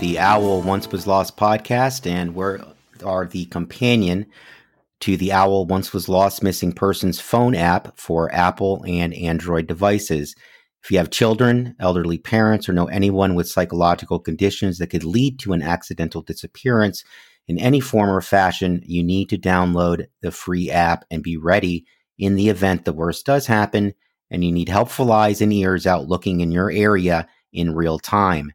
The Owl Once Was Lost podcast, and we are the companion to the Owl Once Was Lost Missing Persons phone app for Apple and Android devices. If you have children, elderly parents, or know anyone with psychological conditions that could lead to an accidental disappearance in any form or fashion, you need to download the free app and be ready in the event the worst does happen and you need helpful eyes and ears out looking in your area in real time.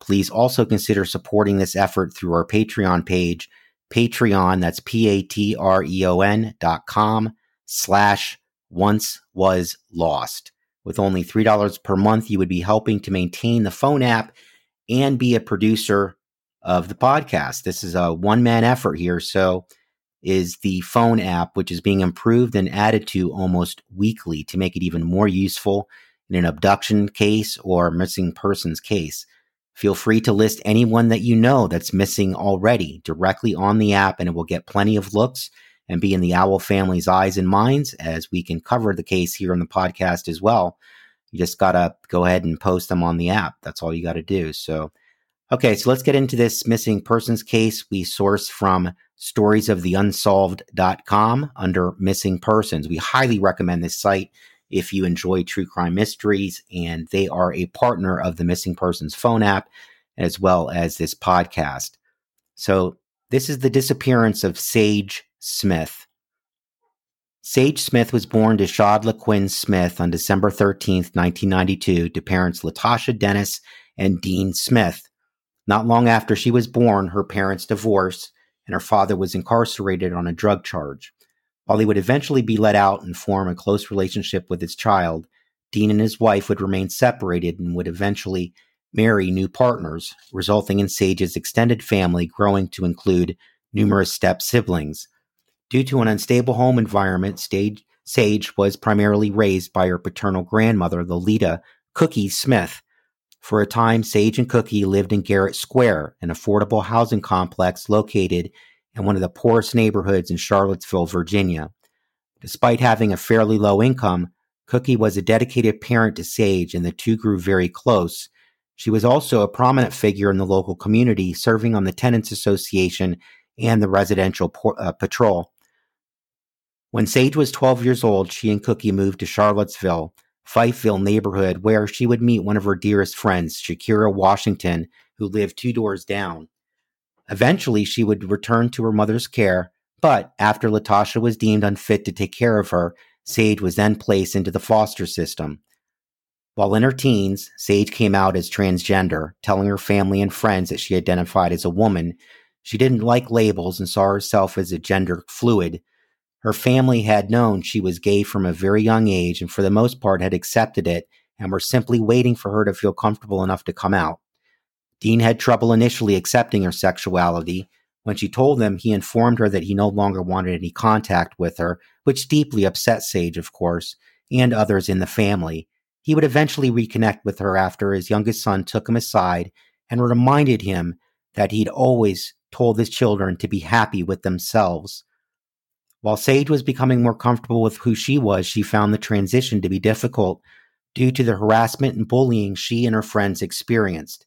Please also consider supporting this effort through our Patreon page, Patreon, that's P-A-T-R-E-O-N dot com slash once was lost. With only $3 per month, you would be helping to maintain the phone app and be a producer of the podcast. This is a one man effort here. So is the phone app, which is being improved and added to almost weekly to make it even more useful in an abduction case or missing persons case. Feel free to list anyone that you know that's missing already directly on the app, and it will get plenty of looks and be in the Owl family's eyes and minds as we can cover the case here on the podcast as well. You just got to go ahead and post them on the app. That's all you got to do. So, okay, so let's get into this missing persons case. We source from storiesoftheunsolved.com under missing persons. We highly recommend this site if you enjoy true crime mysteries, and they are a partner of the Missing Persons phone app as well as this podcast. So, this is the disappearance of Sage Smith. Sage Smith was born to Shad LaQuinn Smith on December 13th, 1992, to parents Latasha Dennis and Dean Smith. Not long after she was born, her parents divorced and her father was incarcerated on a drug charge. While he would eventually be let out and form a close relationship with his child, Dean and his wife would remain separated and would eventually marry new partners, resulting in Sage's extended family growing to include numerous step siblings. Due to an unstable home environment, Sage, Sage was primarily raised by her paternal grandmother, Lolita Cookie Smith, for a time, Sage and Cookie lived in Garrett Square, an affordable housing complex located in one of the poorest neighborhoods in Charlottesville, Virginia. Despite having a fairly low income, Cookie was a dedicated parent to Sage and the two grew very close. She was also a prominent figure in the local community, serving on the Tenants Association and the Residential por- uh, Patrol. When Sage was 12 years old, she and Cookie moved to Charlottesville, Fifeville neighborhood where she would meet one of her dearest friends, Shakira Washington, who lived two doors down. Eventually, she would return to her mother's care, but after Latasha was deemed unfit to take care of her, Sage was then placed into the foster system. While in her teens, Sage came out as transgender, telling her family and friends that she identified as a woman. She didn't like labels and saw herself as a gender fluid, her family had known she was gay from a very young age and for the most part had accepted it and were simply waiting for her to feel comfortable enough to come out. Dean had trouble initially accepting her sexuality. When she told him, he informed her that he no longer wanted any contact with her, which deeply upset Sage, of course, and others in the family. He would eventually reconnect with her after his youngest son took him aside and reminded him that he'd always told his children to be happy with themselves. While Sage was becoming more comfortable with who she was, she found the transition to be difficult due to the harassment and bullying she and her friends experienced.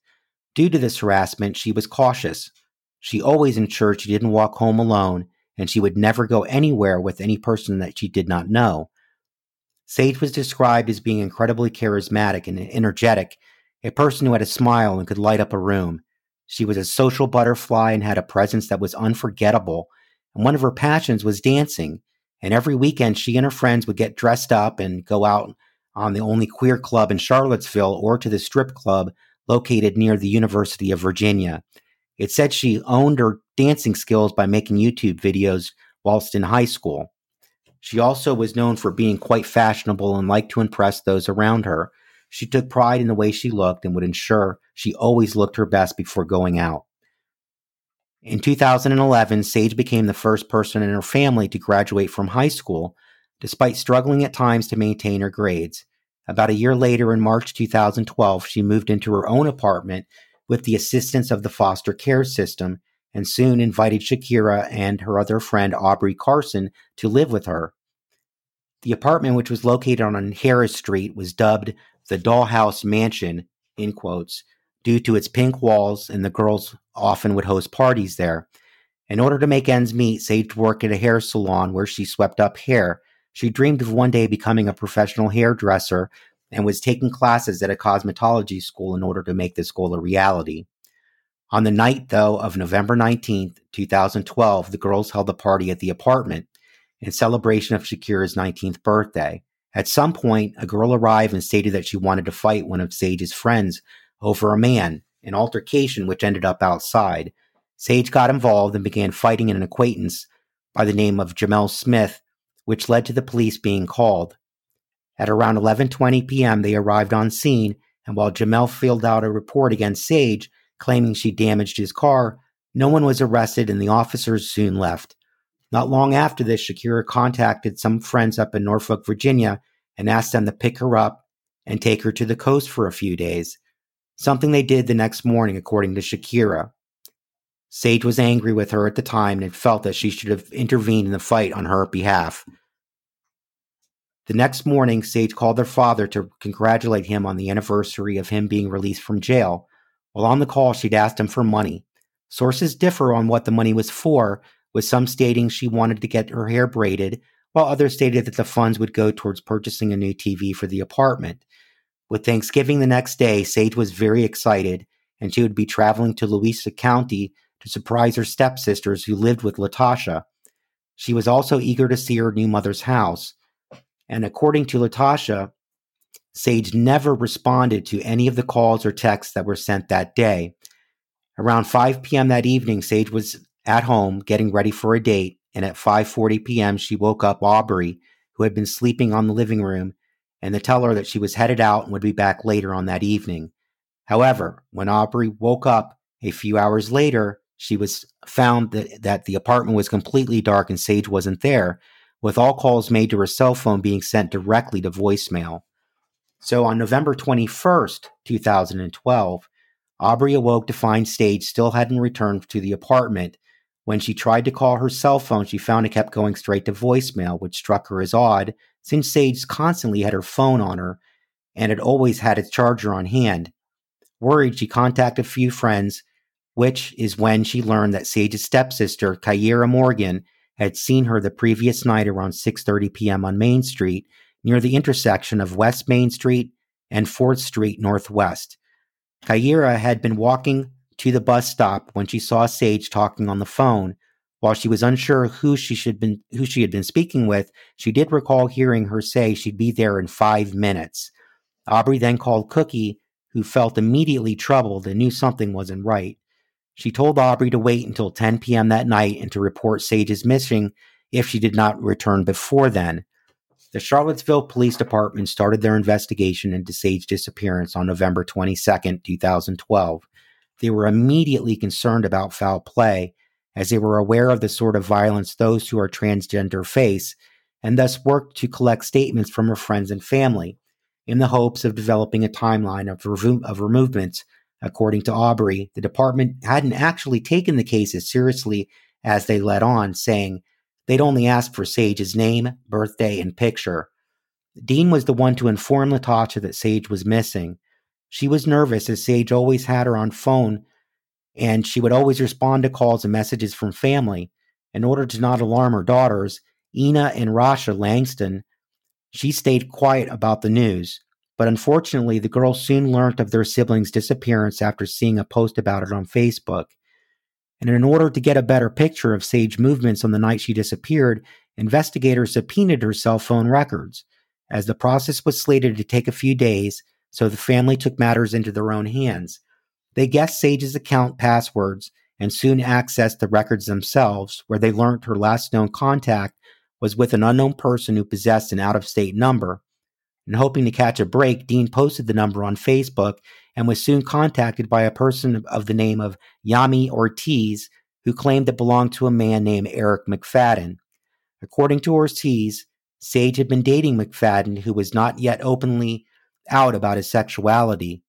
Due to this harassment, she was cautious. She always ensured she didn't walk home alone, and she would never go anywhere with any person that she did not know. Sage was described as being incredibly charismatic and energetic, a person who had a smile and could light up a room. She was a social butterfly and had a presence that was unforgettable and one of her passions was dancing. And every weekend, she and her friends would get dressed up and go out on the only queer club in Charlottesville or to the strip club located near the University of Virginia. It said she owned her dancing skills by making YouTube videos whilst in high school. She also was known for being quite fashionable and liked to impress those around her. She took pride in the way she looked and would ensure she always looked her best before going out. In 2011, Sage became the first person in her family to graduate from high school, despite struggling at times to maintain her grades. About a year later, in March 2012, she moved into her own apartment with the assistance of the foster care system and soon invited Shakira and her other friend Aubrey Carson to live with her. The apartment, which was located on Harris Street, was dubbed the Dollhouse Mansion, in quotes, due to its pink walls, and the girls often would host parties there. In order to make ends meet, Sage worked at a hair salon where she swept up hair. She dreamed of one day becoming a professional hairdresser and was taking classes at a cosmetology school in order to make this goal a reality. On the night, though, of November 19th, 2012, the girls held a party at the apartment in celebration of Shakira's 19th birthday. At some point, a girl arrived and stated that she wanted to fight one of Sage's friends over a man, an altercation which ended up outside. Sage got involved and began fighting an acquaintance by the name of Jamel Smith, which led to the police being called. At around 11:20 p.m., they arrived on scene, and while Jamel filled out a report against Sage claiming she damaged his car, no one was arrested and the officers soon left. Not long after this, Shakira contacted some friends up in Norfolk, Virginia, and asked them to pick her up and take her to the coast for a few days. Something they did the next morning, according to Shakira. Sage was angry with her at the time and felt that she should have intervened in the fight on her behalf. The next morning, Sage called their father to congratulate him on the anniversary of him being released from jail. While on the call, she'd asked him for money. Sources differ on what the money was for, with some stating she wanted to get her hair braided, while others stated that the funds would go towards purchasing a new TV for the apartment. With Thanksgiving the next day, Sage was very excited, and she would be traveling to Louisa County to surprise her stepsisters who lived with Latasha. She was also eager to see her new mother's house. And according to Latasha, Sage never responded to any of the calls or texts that were sent that day. Around 5 p.m. that evening, Sage was at home getting ready for a date, and at 5:40 p.m. she woke up Aubrey, who had been sleeping on the living room, and to tell her that she was headed out and would be back later on that evening. However, when Aubrey woke up a few hours later, she was found that, that the apartment was completely dark and Sage wasn't there, with all calls made to her cell phone being sent directly to voicemail. So on November 21st, 2012, Aubrey awoke to find Sage still hadn't returned to the apartment when she tried to call her cell phone, she found it kept going straight to voicemail, which struck her as odd, since Sage constantly had her phone on her and had always had its charger on hand. Worried, she contacted a few friends, which is when she learned that Sage's stepsister, Kyra Morgan, had seen her the previous night around 6:30 p.m. on Main Street, near the intersection of West Main Street and 4th Street Northwest. Kyra had been walking to the bus stop when she saw Sage talking on the phone. While she was unsure who she should been who she had been speaking with, she did recall hearing her say she'd be there in five minutes. Aubrey then called Cookie, who felt immediately troubled and knew something wasn't right. She told Aubrey to wait until 10 p.m. that night and to report Sage's missing if she did not return before then. The Charlottesville Police Department started their investigation into Sage's disappearance on November 22, 2012. They were immediately concerned about foul play, as they were aware of the sort of violence those who are transgender face, and thus worked to collect statements from her friends and family, in the hopes of developing a timeline of, revo- of removements. According to Aubrey, the department hadn't actually taken the case as seriously as they let on, saying they'd only asked for Sage's name, birthday, and picture. Dean was the one to inform Latasha that Sage was missing, she was nervous as Sage always had her on phone and she would always respond to calls and messages from family. In order to not alarm her daughters, Ina and Rasha Langston, she stayed quiet about the news. But unfortunately, the girls soon learned of their siblings' disappearance after seeing a post about it on Facebook. And in order to get a better picture of Sage's movements on the night she disappeared, investigators subpoenaed her cell phone records. As the process was slated to take a few days, so the family took matters into their own hands. They guessed Sage's account passwords and soon accessed the records themselves, where they learned her last known contact was with an unknown person who possessed an out of state number. And hoping to catch a break, Dean posted the number on Facebook and was soon contacted by a person of the name of Yami Ortiz, who claimed it belonged to a man named Eric McFadden. According to Ortiz, Sage had been dating McFadden, who was not yet openly out about his sexuality.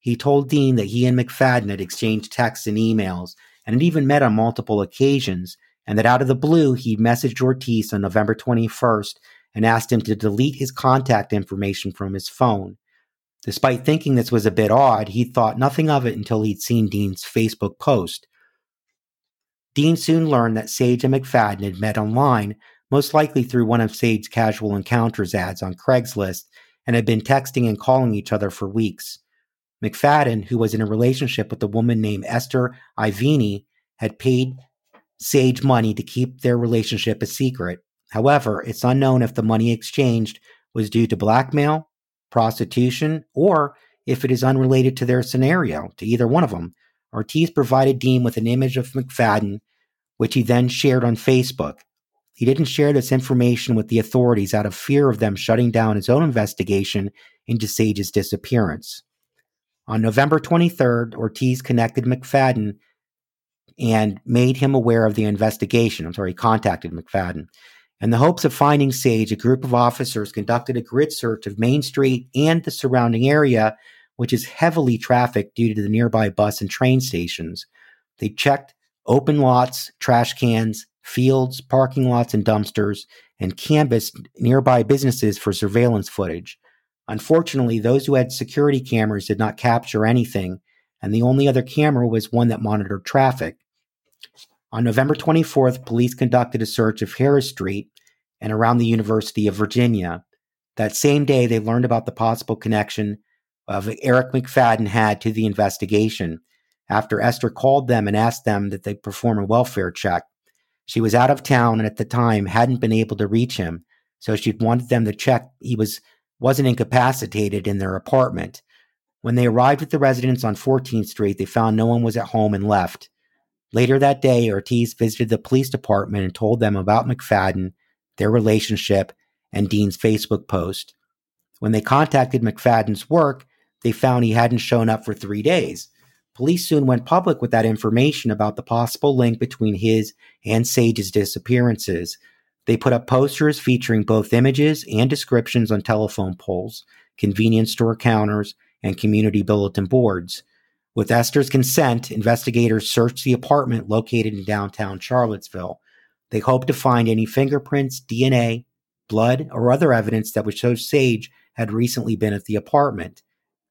He told Dean that he and McFadden had exchanged texts and emails and had even met on multiple occasions, and that out of the blue he messaged Ortiz on November 21st and asked him to delete his contact information from his phone. Despite thinking this was a bit odd, he thought nothing of it until he'd seen Dean's Facebook post. Dean soon learned that Sage and McFadden had met online, most likely through one of Sage's casual encounters ads on Craigslist, and had been texting and calling each other for weeks. McFadden, who was in a relationship with a woman named Esther Ivini, had paid Sage money to keep their relationship a secret. However, it's unknown if the money exchanged was due to blackmail, prostitution, or if it is unrelated to their scenario, to either one of them. Ortiz provided Dean with an image of McFadden, which he then shared on Facebook. He didn't share this information with the authorities out of fear of them shutting down his own investigation into Sage's disappearance. On November 23rd, Ortiz connected McFadden and made him aware of the investigation. I'm sorry, he contacted McFadden. In the hopes of finding Sage, a group of officers conducted a grid search of Main Street and the surrounding area, which is heavily trafficked due to the nearby bus and train stations. They checked open lots, trash cans, fields, parking lots, and dumpsters, and canvassed nearby businesses for surveillance footage. Unfortunately, those who had security cameras did not capture anything, and the only other camera was one that monitored traffic. On November 24th, police conducted a search of Harris Street and around the University of Virginia. That same day, they learned about the possible connection of Eric McFadden had to the investigation after Esther called them and asked them that they perform a welfare check. She was out of town and at the time hadn't been able to reach him, so she wanted them to check he was wasn't incapacitated in their apartment. When they arrived at the residence on 14th Street, they found no one was at home and left. Later that day, Ortiz visited the police department and told them about McFadden, their relationship, and Dean's Facebook post. When they contacted McFadden's work, they found he hadn't shown up for three days. Police soon went public with that information about the possible link between his and Sage's disappearances. They put up posters featuring both images and descriptions on telephone poles, convenience store counters, and community bulletin boards. With Esther's consent, investigators searched the apartment located in downtown Charlottesville. They hoped to find any fingerprints, DNA, blood, or other evidence that would show Sage had recently been at the apartment.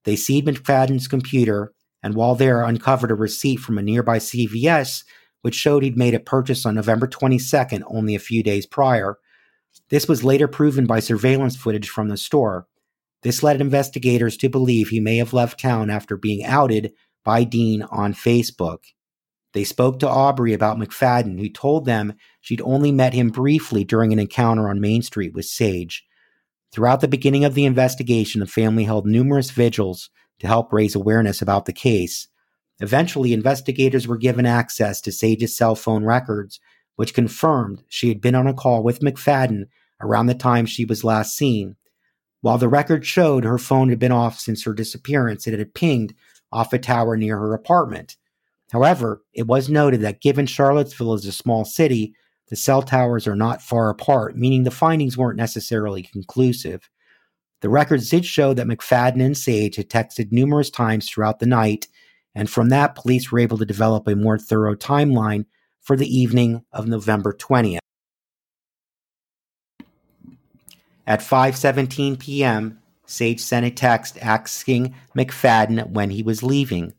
They seized McFadden's computer and while there uncovered a receipt from a nearby CVS which showed he'd made a purchase on November 22nd, only a few days prior. This was later proven by surveillance footage from the store. This led investigators to believe he may have left town after being outed by Dean on Facebook. They spoke to Aubrey about McFadden, who told them she'd only met him briefly during an encounter on Main Street with Sage. Throughout the beginning of the investigation, the family held numerous vigils to help raise awareness about the case. Eventually, investigators were given access to Sage's cell phone records, which confirmed she had been on a call with McFadden around the time she was last seen. While the record showed her phone had been off since her disappearance, it had pinged off a tower near her apartment. However, it was noted that given Charlottesville is a small city, the cell towers are not far apart, meaning the findings weren't necessarily conclusive. The records did show that McFadden and Sage had texted numerous times throughout the night, and from that, police were able to develop a more thorough timeline for the evening of November 20th. At 5:17 p.m., Sage sent a text asking McFadden when he was leaving.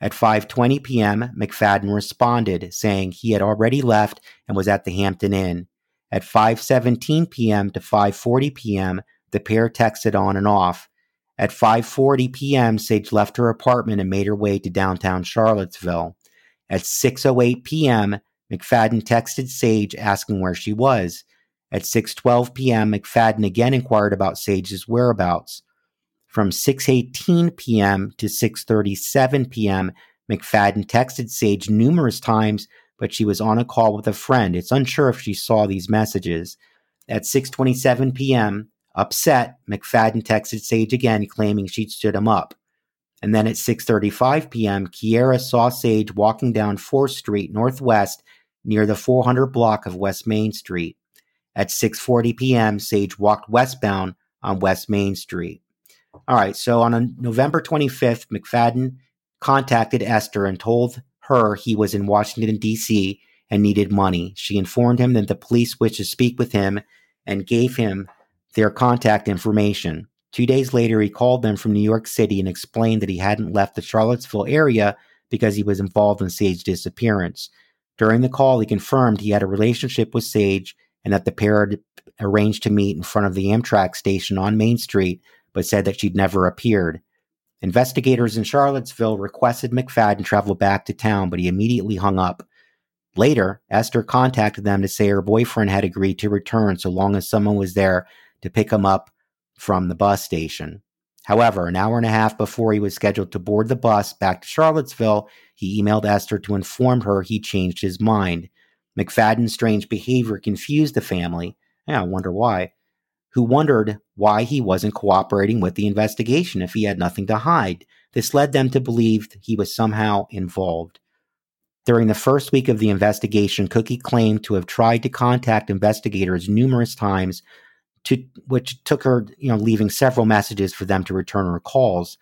At 5:20 p.m., McFadden responded saying he had already left and was at the Hampton Inn. At 5:17 p.m. to 5:40 p.m., the pair texted on and off. At 5:40 p.m., Sage left her apartment and made her way to downtown Charlottesville. At 6:08 p.m., McFadden texted Sage asking where she was. At 6:12 p.m., McFadden again inquired about Sage's whereabouts. From 6:18 p.m. to 6:37 p.m., McFadden texted Sage numerous times, but she was on a call with a friend. It's unsure if she saw these messages. At 6:27 p.m., upset, McFadden texted Sage again claiming she'd stood him up. And then at 6:35 p.m., Kiera saw Sage walking down 4th Street Northwest near the 400 block of West Main Street. At 6:40 p.m., Sage walked westbound on West Main Street. All right, so on November 25th, McFadden contacted Esther and told her he was in Washington D.C. and needed money. She informed him that the police wished to speak with him and gave him their contact information. Two days later, he called them from New York City and explained that he hadn't left the Charlottesville area because he was involved in Sage's disappearance. During the call, he confirmed he had a relationship with Sage and that the pair had arranged to meet in front of the Amtrak station on Main Street, but said that she'd never appeared. Investigators in Charlottesville requested McFadden travel back to town, but he immediately hung up. Later, Esther contacted them to say her boyfriend had agreed to return so long as someone was there to pick him up from the bus station. However, an hour and a half before he was scheduled to board the bus back to Charlottesville, he emailed Esther to inform her he changed his mind. McFadden's strange behavior confused the family. I wonder why. Who wondered why he wasn't cooperating with the investigation if he had nothing to hide. This led them to believe he was somehow involved. During the first week of the investigation, Cookie claimed to have tried to contact investigators numerous times, to, which took her, you know, leaving several messages for them to return her calls.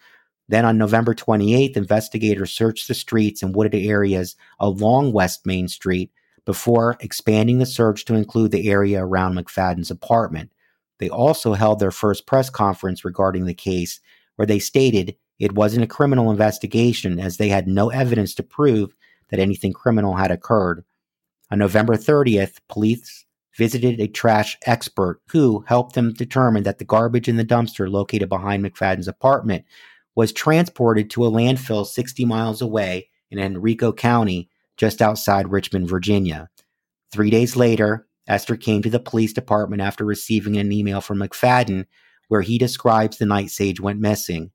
Then on November 28th, investigators searched the streets and wooded areas along West Main Street before expanding the search to include the area around McFadden's apartment. They also held their first press conference regarding the case, where they stated it wasn't a criminal investigation as they had no evidence to prove that anything criminal had occurred. On November 30th, police visited a trash expert who helped them determine that the garbage in the dumpster located behind McFadden's apartment was transported to a landfill 60 miles away in Henrico County, just outside Richmond, Virginia. Three days later, Esther came to the police department after receiving an email from McFadden where he describes the night Sage went missing.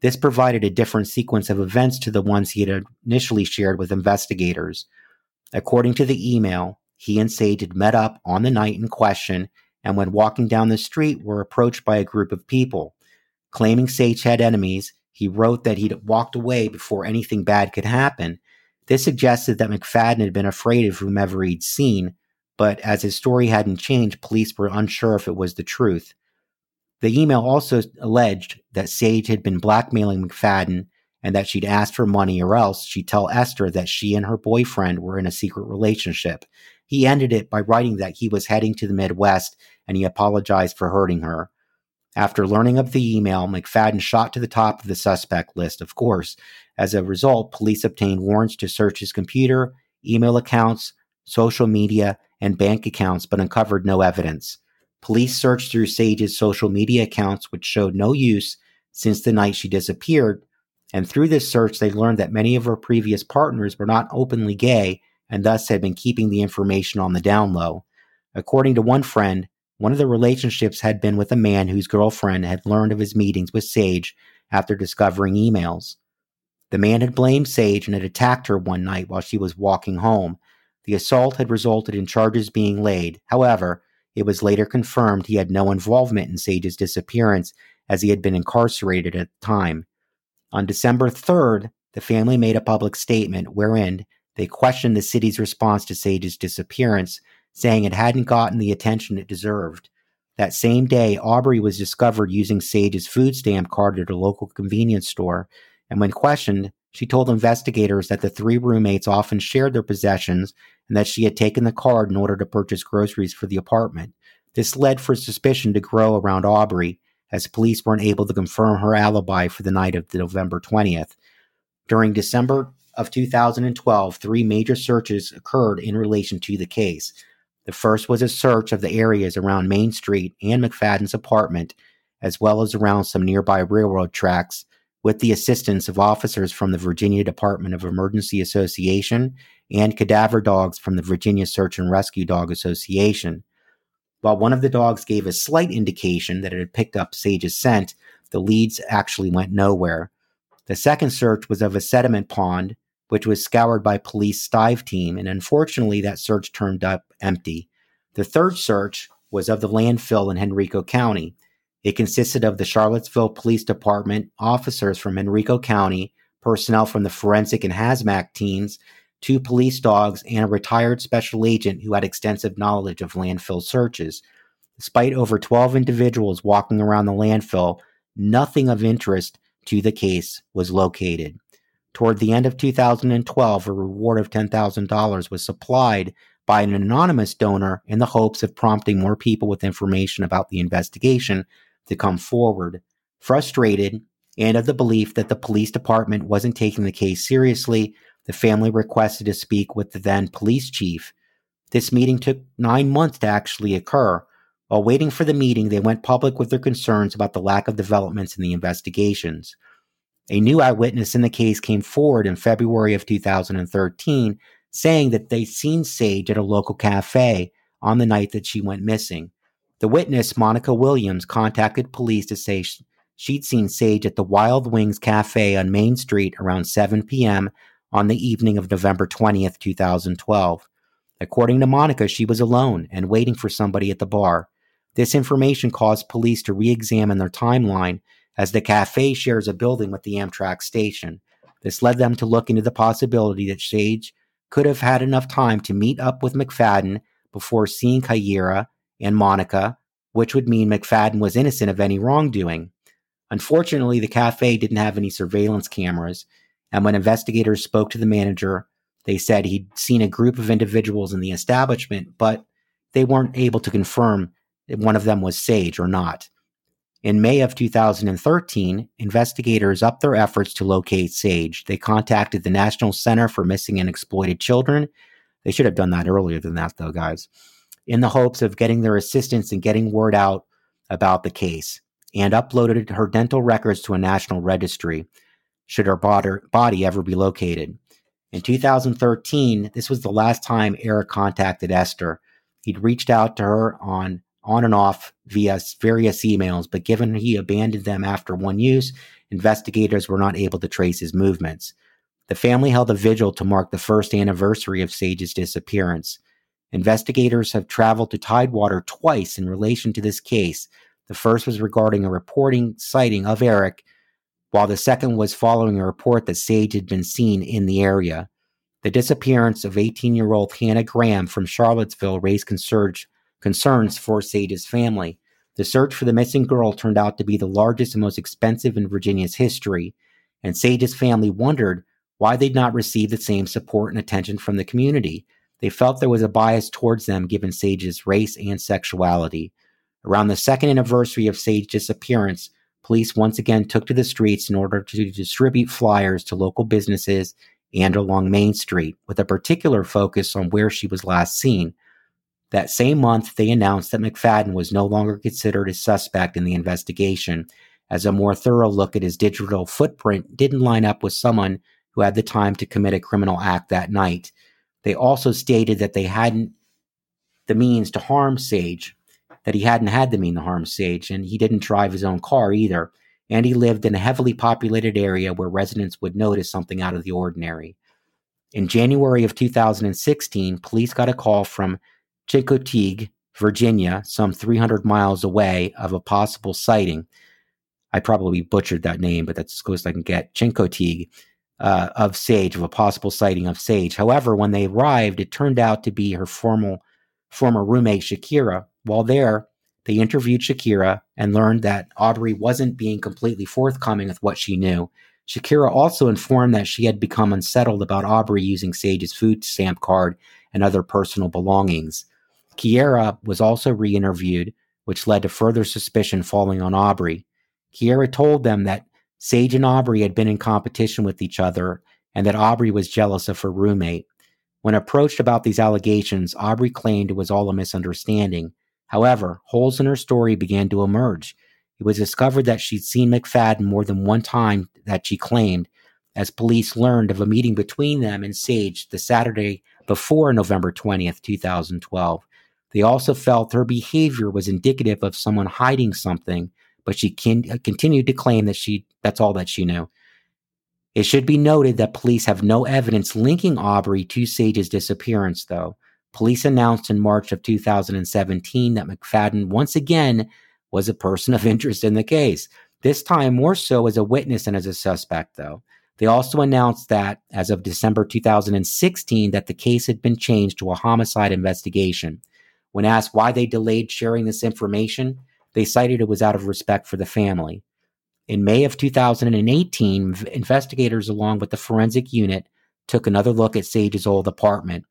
This provided a different sequence of events to the ones he had initially shared with investigators. According to the email, he and Sage had met up on the night in question and when walking down the street were approached by a group of people. Claiming Sage had enemies, he wrote that he'd walked away before anything bad could happen. This suggested that McFadden had been afraid of whomever he'd seen, but as his story hadn't changed, police were unsure if it was the truth. The email also alleged that Sage had been blackmailing McFadden and that she'd asked for money or else she'd tell Esther that she and her boyfriend were in a secret relationship. He ended it by writing that he was heading to the Midwest and he apologized for hurting her. After learning of the email, McFadden shot to the top of the suspect list, of course. As a result, police obtained warrants to search his computer, email accounts, social media, and bank accounts, but uncovered no evidence. Police searched through Sage's social media accounts, which showed no use since the night she disappeared. And through this search, they learned that many of her previous partners were not openly gay and thus had been keeping the information on the down low. According to one friend, one of the relationships had been with a man whose girlfriend had learned of his meetings with Sage after discovering emails. The man had blamed Sage and had attacked her one night while she was walking home. The assault had resulted in charges being laid. However, it was later confirmed he had no involvement in Sage's disappearance as he had been incarcerated at the time. On December 3rd, the family made a public statement wherein they questioned the city's response to Sage's disappearance, saying it hadn't gotten the attention it deserved. That same day, Aubrey was discovered using Sage's food stamp card at a local convenience store, and when questioned, she told investigators that the three roommates often shared their possessions and that she had taken the card in order to purchase groceries for the apartment. This led for suspicion to grow around Aubrey, as police weren't able to confirm her alibi for the night of November 20th. During December of 2012, three major searches occurred in relation to the case. The first was a search of the areas around Main Street and McFadden's apartment, as well as around some nearby railroad tracks with the assistance of officers from the Virginia Department of Emergency Association and cadaver dogs from the Virginia Search and Rescue Dog Association. While one of the dogs gave a slight indication that it had picked up Sage's scent, the leads actually went nowhere. The second search was of a sediment pond, which was scoured by police dive team, and unfortunately that search turned up empty. The third search was of the landfill in Henrico County. It consisted of the Charlottesville Police Department, officers from Henrico County, personnel from the forensic and hazmat teams, two police dogs, and a retired special agent who had extensive knowledge of landfill searches. Despite over 12 individuals walking around the landfill, nothing of interest to the case was located. Toward the end of 2012, a reward of $10,000 was supplied by an anonymous donor in the hopes of prompting more people with information about the investigation to come forward. Frustrated and of the belief that the police department wasn't taking the case seriously, the family requested to speak with the then police chief. This meeting took nine months to actually occur. While waiting for the meeting, they went public with their concerns about the lack of developments in the investigations. A new eyewitness in the case came forward in February of 2013 saying that they'd seen Sage at a local cafe on the night that she went missing. The witness, Monica Williams, contacted police to say she'd seen Sage at the Wild Wings Cafe on Main Street around 7 p.m. on the evening of November 20th, 2012. According to Monica, she was alone and waiting for somebody at the bar. This information caused police to re examine their timeline as the cafe shares a building with the Amtrak station. This led them to look into the possibility that Sage could have had enough time to meet up with McFadden before seeing Kyra and Monica, which would mean McFadden was innocent of any wrongdoing. Unfortunately, the cafe didn't have any surveillance cameras, and when investigators spoke to the manager, they said he'd seen a group of individuals in the establishment, but they weren't able to confirm if one of them was Sage or not. In May of 2013, investigators upped their efforts to locate Sage. They contacted the National Center for Missing and Exploited Children. They should have done that earlier than that, though, guys, in the hopes of getting their assistance and getting word out about the case, and uploaded her dental records to a national registry should her body ever be located. In 2013, this was the last time Eric contacted Esther. He'd reached out to her on on and off via various emails, but given he abandoned them after one use, investigators were not able to trace his movements. The family held a vigil to mark the first anniversary of Sage's disappearance. Investigators have traveled to Tidewater twice in relation to this case. The first was regarding a reporting sighting of Eric, while the second was following a report that Sage had been seen in the area. The disappearance of 18 year old Hannah Graham from Charlottesville raised concerns for Sage's family. The search for the missing girl turned out to be the largest and most expensive in Virginia's history, and Sage's family wondered why they'd not received the same support and attention from the community. They felt there was a bias towards them given Sage's race and sexuality. Around the second anniversary of Sage's disappearance, police once again took to the streets in order to distribute flyers to local businesses and along Main Street, with a particular focus on where she was last seen. That same month, they announced that McFadden was no longer considered a suspect in the investigation, as a more thorough look at his digital footprint didn't line up with someone who had the time to commit a criminal act that night. They also stated that they hadn't the means to harm Sage, that he hadn't had the means to harm Sage, and he didn't drive his own car either. And he lived in a heavily populated area where residents would notice something out of the ordinary. In January of 2016, police got a call from Chincoteague, Virginia, some 300 miles away, of a possible sighting. I probably butchered that name, but that's as close as I can get. Chincoteague uh, of Sage, of a possible sighting of Sage. However, when they arrived, it turned out to be her formal, former roommate, Shakira. While there, they interviewed Shakira and learned that Aubrey wasn't being completely forthcoming with what she knew. Shakira also informed that she had become unsettled about Aubrey using Sage's food stamp card and other personal belongings. Kyra was also re interviewed, which led to further suspicion falling on Aubrey. Kyra told them that Sage and Aubrey had been in competition with each other and that Aubrey was jealous of her roommate. When approached about these allegations, Aubrey claimed it was all a misunderstanding. However, holes in her story began to emerge. It was discovered that she'd seen McFadden more than one time that she claimed, as police learned of a meeting between them and Sage the Saturday before November 20th, 2012. They also felt her behavior was indicative of someone hiding something, but she can, uh, continued to claim that she that's all that she knew. It should be noted that police have no evidence linking Aubrey to Sage's disappearance, though. Police announced in March of 2017 that McFadden once again was a person of interest in the case, this time more so as a witness than as a suspect, though. They also announced that, as of December 2016, that the case had been changed to a homicide investigation. When asked why they delayed sharing this information, they cited it was out of respect for the family. In May of 2018, investigators, along with the forensic unit, took another look at Sage's old apartment.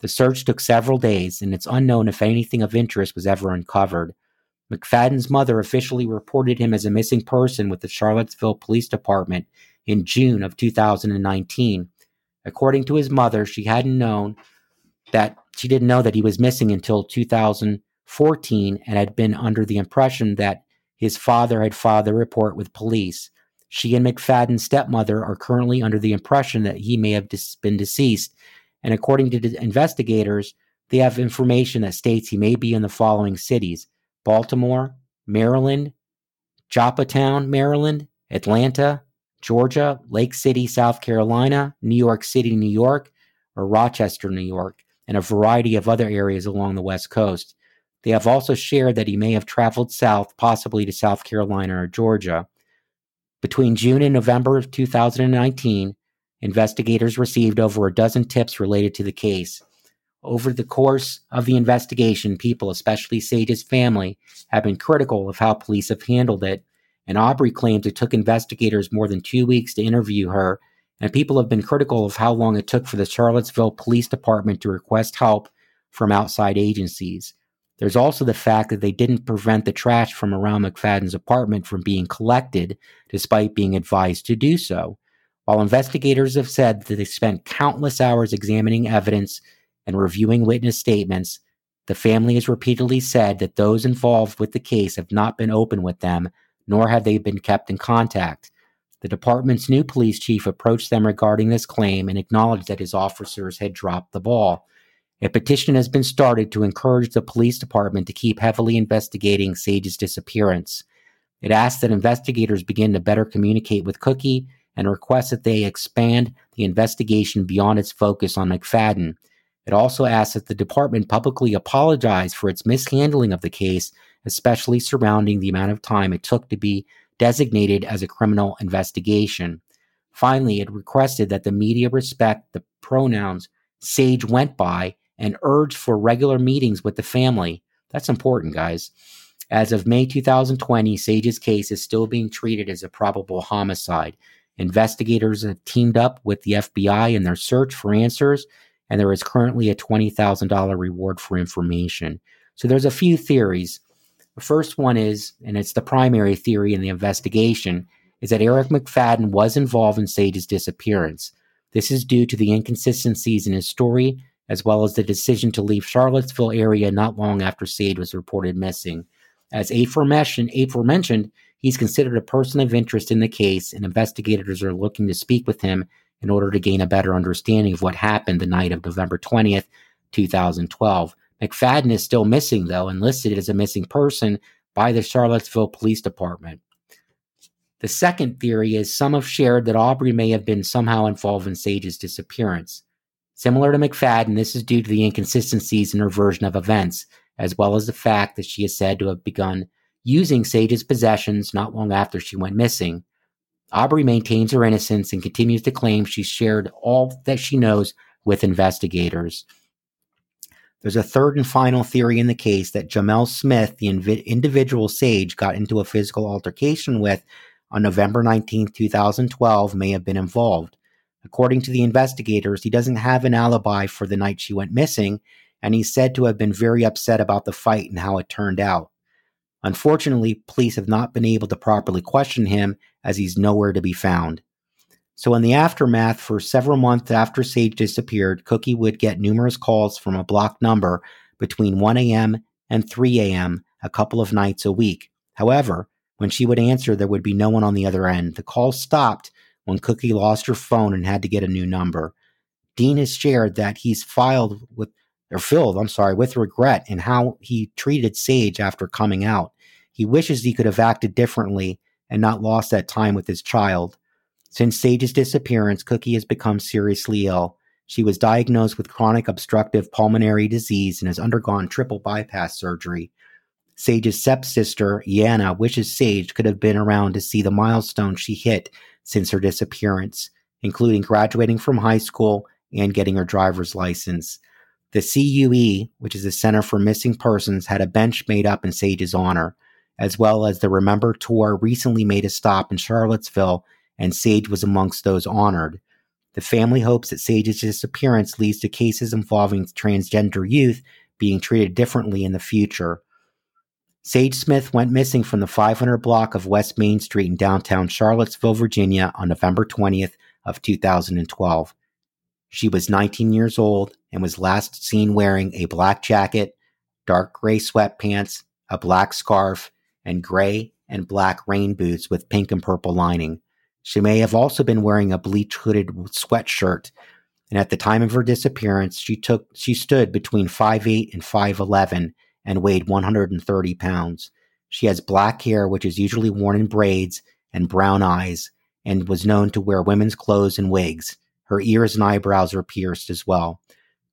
The search took several days, and it's unknown if anything of interest was ever uncovered. McFadden's mother officially reported him as a missing person with the Charlottesville Police Department in June of 2019. According to his mother, she hadn't known that she didn't know that he was missing until 2014 and had been under the impression that his father had filed a report with police. She and McFadden's stepmother are currently under the impression that he may have dis- been deceased. And according to investigators, they have information that states he may be in the following cities Baltimore, Maryland, Joppatowne, Maryland, Atlanta, Georgia, Lake City, South Carolina, New York City, New York, or Rochester, New York, and a variety of other areas along the West Coast. They have also shared that he may have traveled south, possibly to South Carolina or Georgia. Between June and November of 2019, investigators received over a dozen tips related to the case. Over the course of the investigation, people, especially Sage's family, have been critical of how police have handled it, and Aubrey claims it took investigators more than two weeks to interview her, and people have been critical of how long it took for the Charlottesville Police Department to request help from outside agencies. There's also the fact that they didn't prevent the trash from around McFadden's apartment from being collected, despite being advised to do so. While investigators have said that they spent countless hours examining evidence and reviewing witness statements, the family has repeatedly said that those involved with the case have not been open with them, nor have they been kept in contact. The department's new police chief approached them regarding this claim and acknowledged that his officers had dropped the ball. A petition has been started to encourage the police department to keep heavily investigating Sage's disappearance. It asks that investigators begin to better communicate with Cookie and requests that they expand the investigation beyond its focus on McFadden. It also asks that the department publicly apologize for its mishandling of the case, especially surrounding the amount of time it took to be designated as a criminal investigation. Finally, it requested that the media respect the pronouns Sage went by and urged for regular meetings with the family. That's important, guys. As of May 2020, Sage's case is still being treated as a probable homicide. Investigators have teamed up with the FBI in their search for answers, and there is currently a $20,000 reward for information. So there's a few theories. The first one is, and it's the primary theory in the investigation, is that Eric McFadden was involved in Sage's disappearance. This is due to the inconsistencies in his story as well as the decision to leave Charlottesville area not long after Sage was reported missing. As aforementioned, aforementioned, he's considered a person of interest in the case, and investigators are looking to speak with him in order to gain a better understanding of what happened the night of November 20th, 2012. McFadden is still missing, though, and listed as a missing person by the Charlottesville Police Department. The second theory is some have shared that Aubrey may have been somehow involved in Sage's disappearance. Similar to McFadden, this is due to the inconsistencies in her version of events, as well as the fact that she is said to have begun using Sage's possessions not long after she went missing. Aubrey maintains her innocence and continues to claim she shared all that she knows with investigators. There's a third and final theory in the case that Jamel Smith, the inv- individual Sage got into a physical altercation with on November 19, 2012, may have been involved. According to the investigators, he doesn't have an alibi for the night she went missing, and he's said to have been very upset about the fight and how it turned out. Unfortunately, police have not been able to properly question him as he's nowhere to be found. So, in the aftermath, for several months after Sage disappeared, Cookie would get numerous calls from a blocked number between 1 a.m. and 3 a.m. a couple of nights a week. However, when she would answer, there would be no one on the other end. The call stopped when Cookie lost her phone and had to get a new number. Dean has shared that he's filed with, or filled, I'm sorry, with regret in how he treated Sage after coming out. He wishes he could have acted differently and not lost that time with his child. Since Sage's disappearance, Cookie has become seriously ill. She was diagnosed with chronic obstructive pulmonary disease and has undergone triple bypass surgery. Sage's stepsister, Yana, wishes Sage could have been around to see the milestone she hit since her disappearance, including graduating from high school and getting her driver's license. The CUE, which is the Center for Missing Persons, had a bench made up in Sage's honor, as well as the Remember Tour recently made a stop in Charlottesville, and Sage was amongst those honored. The family hopes that Sage's disappearance leads to cases involving transgender youth being treated differently in the future. Sage Smith went missing from the 500 block of West Main Street in downtown Charlottesville, Virginia on November 20th of 2012. She was 19 years old and was last seen wearing a black jacket, dark gray sweatpants, a black scarf, and gray and black rain boots with pink and purple lining. She may have also been wearing a bleach hooded sweatshirt. And at the time of her disappearance, she took she stood between 5'8 and 5'11 and weighed 130 pounds. She has black hair, which is usually worn in braids, and brown eyes, and was known to wear women's clothes and wigs. Her ears and eyebrows are pierced as well.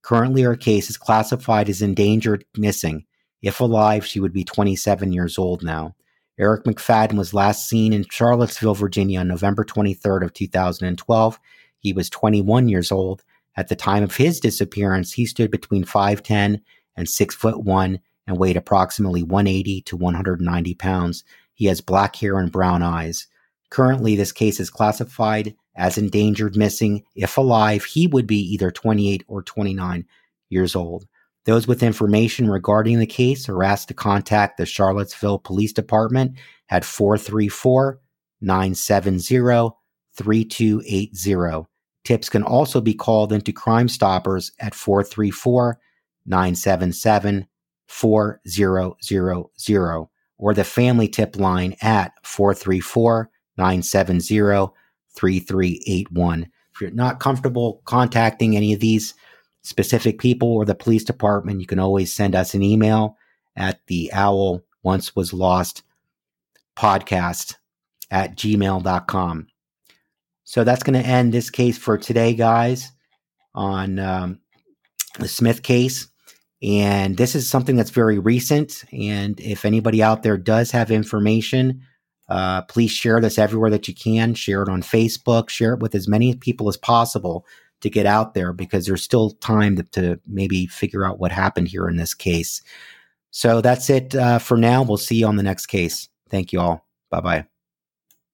Currently, her case is classified as endangered missing. If alive, she would be 27 years old now. Eric McFadden was last seen in Charlottesville, Virginia on November 23rd of 2012. He was 21 years old. At the time of his disappearance, he stood between 5'10 and 6 foot 1 and weighed approximately 180 to 190 pounds. He has black hair and brown eyes. Currently, this case is classified as endangered missing. If alive, he would be either 28 or 29 years old. Those with information regarding the case are asked to contact the Charlottesville Police Department at 434 970 3280. Tips can also be called into Crime Stoppers at 434 977 4000 or the family tip line at 434 970 3381. If you're not comfortable contacting any of these specific people or the police department, you can always send us an email at the owl once was lost podcast at gmail.com. So that's going to end this case for today, guys, on um, the Smith case. And this is something that's very recent. And if anybody out there does have information, uh, please share this everywhere that you can. Share it on Facebook. Share it with as many people as possible to get out there because there's still time to, to maybe figure out what happened here in this case. So that's it uh, for now. We'll see you on the next case. Thank you all. Bye bye.